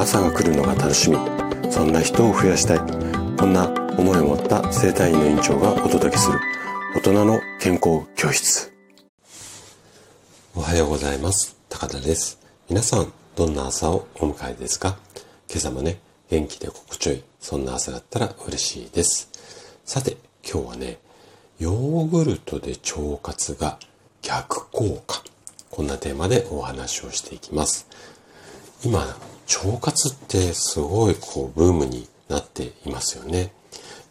朝が来るのが楽しみ。そんな人を増やしたい。こんな思いを持った生体院の院長がお届けする。大人の健康教室。おはようございます。高田です。皆さんどんな朝をお迎えですか？今朝もね元気で心地よいそんな朝だったら嬉しいです。さて今日はねヨーグルトで腸活が逆効果。こんなテーマでお話をしていきます。今腸活ってすごいこうブームになっていますよね。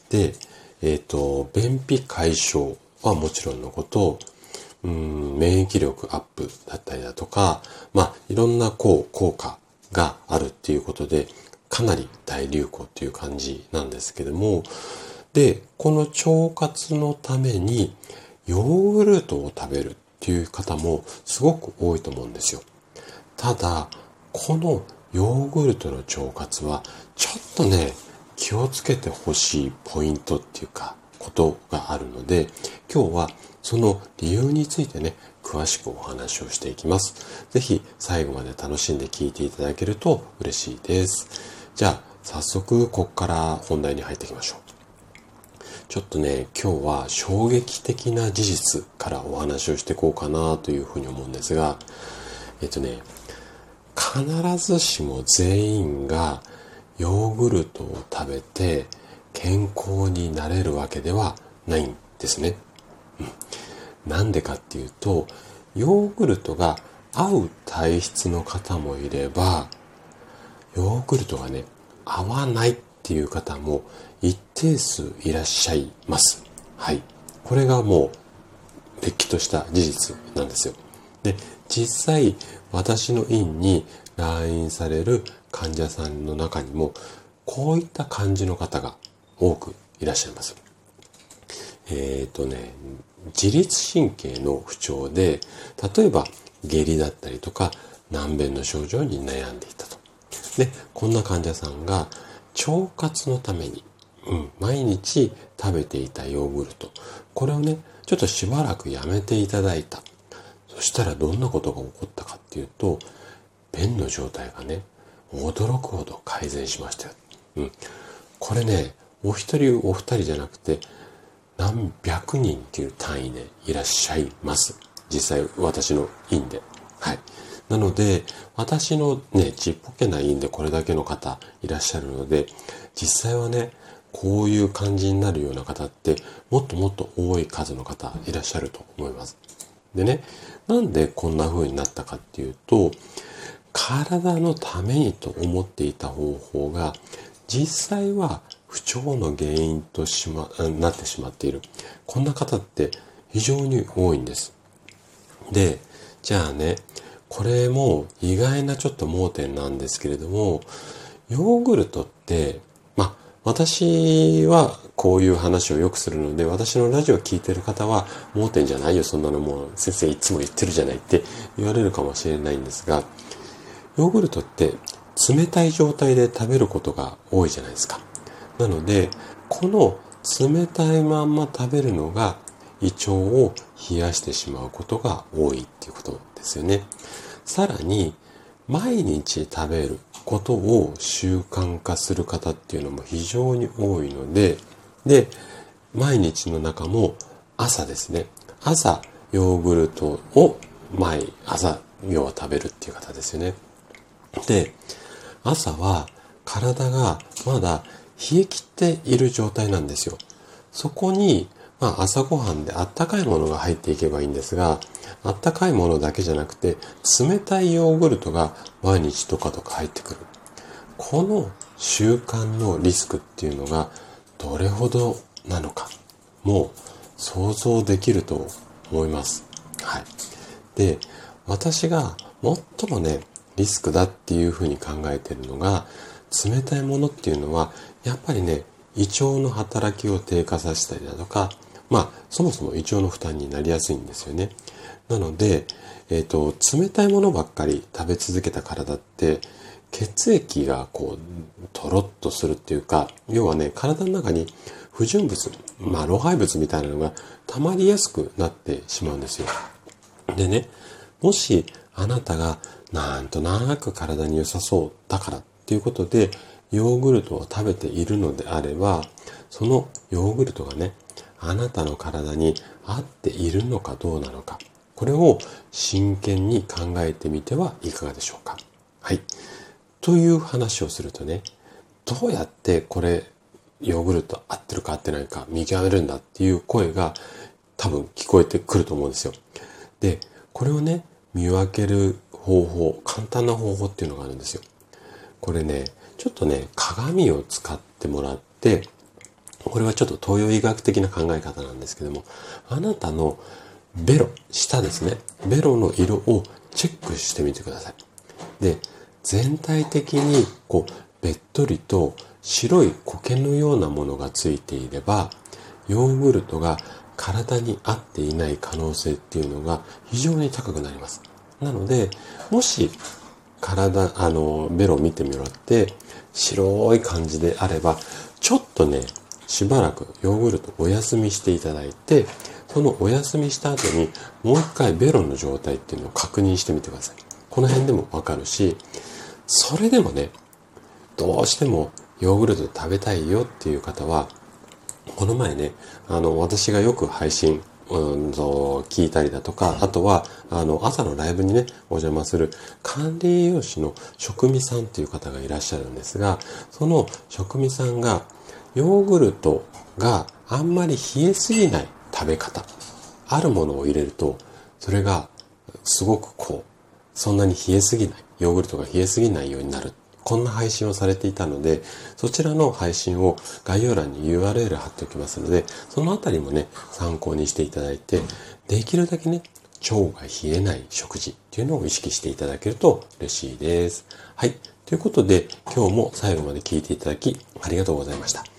でえっ、ー、と便秘解消はもちろんのことうん免疫力アップだったりだとかまあいろんなこう効果があるっていうことでかなり大流行っていう感じなんですけどもでこの腸活のためにヨーグルトを食べるっていう方もすごく多いと思うんですよ。ただこのヨーグルトの腸活はちょっとね気をつけてほしいポイントっていうかことがあるので今日はその理由についてね詳しくお話をしていきます。是非最後まで楽しんで聞いていただけると嬉しいです。じゃあ早速ここから本題に入っていきましょう。ちょっとね今日は衝撃的な事実からお話をしていこうかなというふうに思うんですがえっとね必ずしも全員がヨーグルトを食べて健康になれるわけではないんですね。うん、なんでかっていうとヨーグルトが合う体質の方もいればヨーグルトがね合わないっていう方も一定数いらっしゃいます。はい。これがもう、れっきとした事実なんですよ。で、実際、私の院に来院される患者さんの中にも、こういった感じの方が多くいらっしゃいます。えっ、ー、とね、自律神経の不調で、例えば下痢だったりとか、難便の症状に悩んでいたと。で、こんな患者さんが腸活のために、うん、毎日食べていたヨーグルト。これをね、ちょっとしばらくやめていただいた。そしたらどんなことが起こったかっていうと、便の状態がね、驚くほど改善しましたよ。うん。これね、お一人お二人じゃなくて、何百人っていう単位でいらっしゃいます。実際私の院で。はい。なので、私のね、ちっぽけな院でこれだけの方いらっしゃるので、実際はね、こういう感じになるような方って、もっともっと多い数の方いらっしゃると思います。でね、なんでこんな風になったかっていうと、体のためにと思っていた方法が、実際は不調の原因としま、なってしまっている。こんな方って非常に多いんです。で、じゃあね、これも意外なちょっと盲点なんですけれども、ヨーグルトって、私はこういう話をよくするので、私のラジオを聞いてる方は、盲点じゃないよ、そんなのもう先生いつも言ってるじゃないって言われるかもしれないんですが、ヨーグルトって冷たい状態で食べることが多いじゃないですか。なので、この冷たいまんま食べるのが胃腸を冷やしてしまうことが多いっていうことですよね。さらに、毎日食べることを習慣化する方っていうのも非常に多いので、で、毎日の中も朝ですね。朝、ヨーグルトを毎朝、要は食べるっていう方ですよね。で、朝は体がまだ冷え切っている状態なんですよ。そこにまあ、朝ごはんであったかいものが入っていけばいいんですが、あったかいものだけじゃなくて、冷たいヨーグルトが毎日とかとか入ってくる。この習慣のリスクっていうのがどれほどなのか、もう想像できると思います。はい。で、私が最もね、リスクだっていうふうに考えてるのが、冷たいものっていうのは、やっぱりね、胃腸の働きを低下させたりだとか、まあ、そもそも胃腸の負担になりやすいんですよね。なので、えっ、ー、と、冷たいものばっかり食べ続けた体って、血液がこう、とろっとするっていうか、要はね、体の中に不純物、まあ、老廃物みたいなのが溜まりやすくなってしまうんですよ。でね、もしあなたがなんとなく体に良さそうだからっていうことで、ヨーグルトを食べているのであれば、そのヨーグルトがね、あなたの体に合っているのかどうなのか、これを真剣に考えてみてはいかがでしょうか。はい。という話をするとね、どうやってこれ、ヨーグルト合ってるか合ってないか見極めるんだっていう声が多分聞こえてくると思うんですよ。で、これをね、見分ける方法、簡単な方法っていうのがあるんですよ。これね、ちょっとね、鏡を使ってもらって、これはちょっと東洋医学的な考え方なんですけども、あなたのベロ、下ですね。ベロの色をチェックしてみてください。で、全体的にこう、べっとりと白い苔のようなものがついていれば、ヨーグルトが体に合っていない可能性っていうのが非常に高くなります。なので、もし体、あの、ベロを見てみろって、白い感じであれば、ちょっとね、しばらくヨーグルトお休みしていただいて、そのお休みした後にもう一回ベロの状態っていうのを確認してみてください。この辺でもわかるし、それでもね、どうしてもヨーグルト食べたいよっていう方は、この前ね、あの、私がよく配信、うんと、聞いたりだとか、あとは、あの、朝のライブにね、お邪魔する管理栄養士の職味さんっていう方がいらっしゃるんですが、その職味さんが、ヨーグルトがあんまり冷えすぎない食べ方、あるものを入れると、それがすごくこう、そんなに冷えすぎない、ヨーグルトが冷えすぎないようになる。こんな配信をされていたので、そちらの配信を概要欄に URL 貼っておきますので、そのあたりもね、参考にしていただいて、できるだけね、腸が冷えない食事っていうのを意識していただけると嬉しいです。はい。ということで、今日も最後まで聞いていただきありがとうございました。